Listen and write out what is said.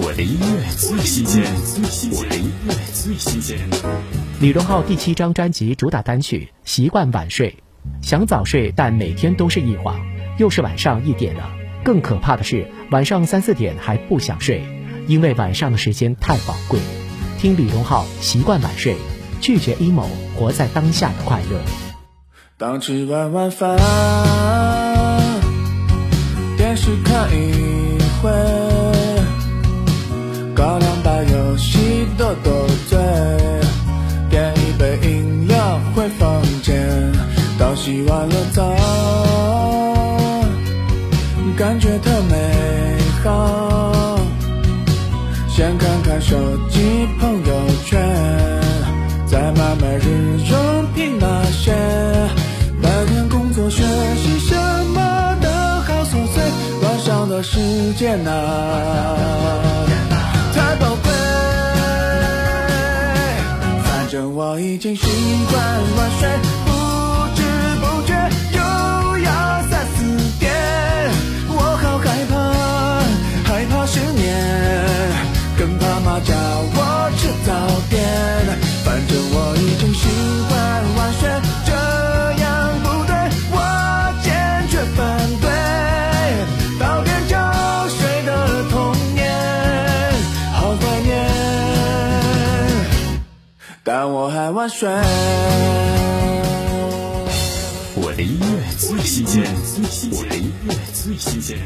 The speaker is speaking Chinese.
我的音乐最新鲜，我的音乐最新鲜。李荣浩第七张专辑主打单曲《习惯晚睡》，想早睡，但每天都是一晃，又是晚上一点了。更可怕的是，晚上三四点还不想睡，因为晚上的时间太宝贵。听李荣浩《习惯晚睡》，拒绝 emo，活在当下的快乐。当吃完晚饭，戏斗斗嘴，点一杯饮料回房间，到洗完了澡，感觉特美好。先看看手机朋友圈，再买买日用品那些。白天工作学习什么的好琐碎，晚上的时间啊，已经习惯晚睡，但我还晚睡。我的音乐最新鲜，我的音乐最新鲜。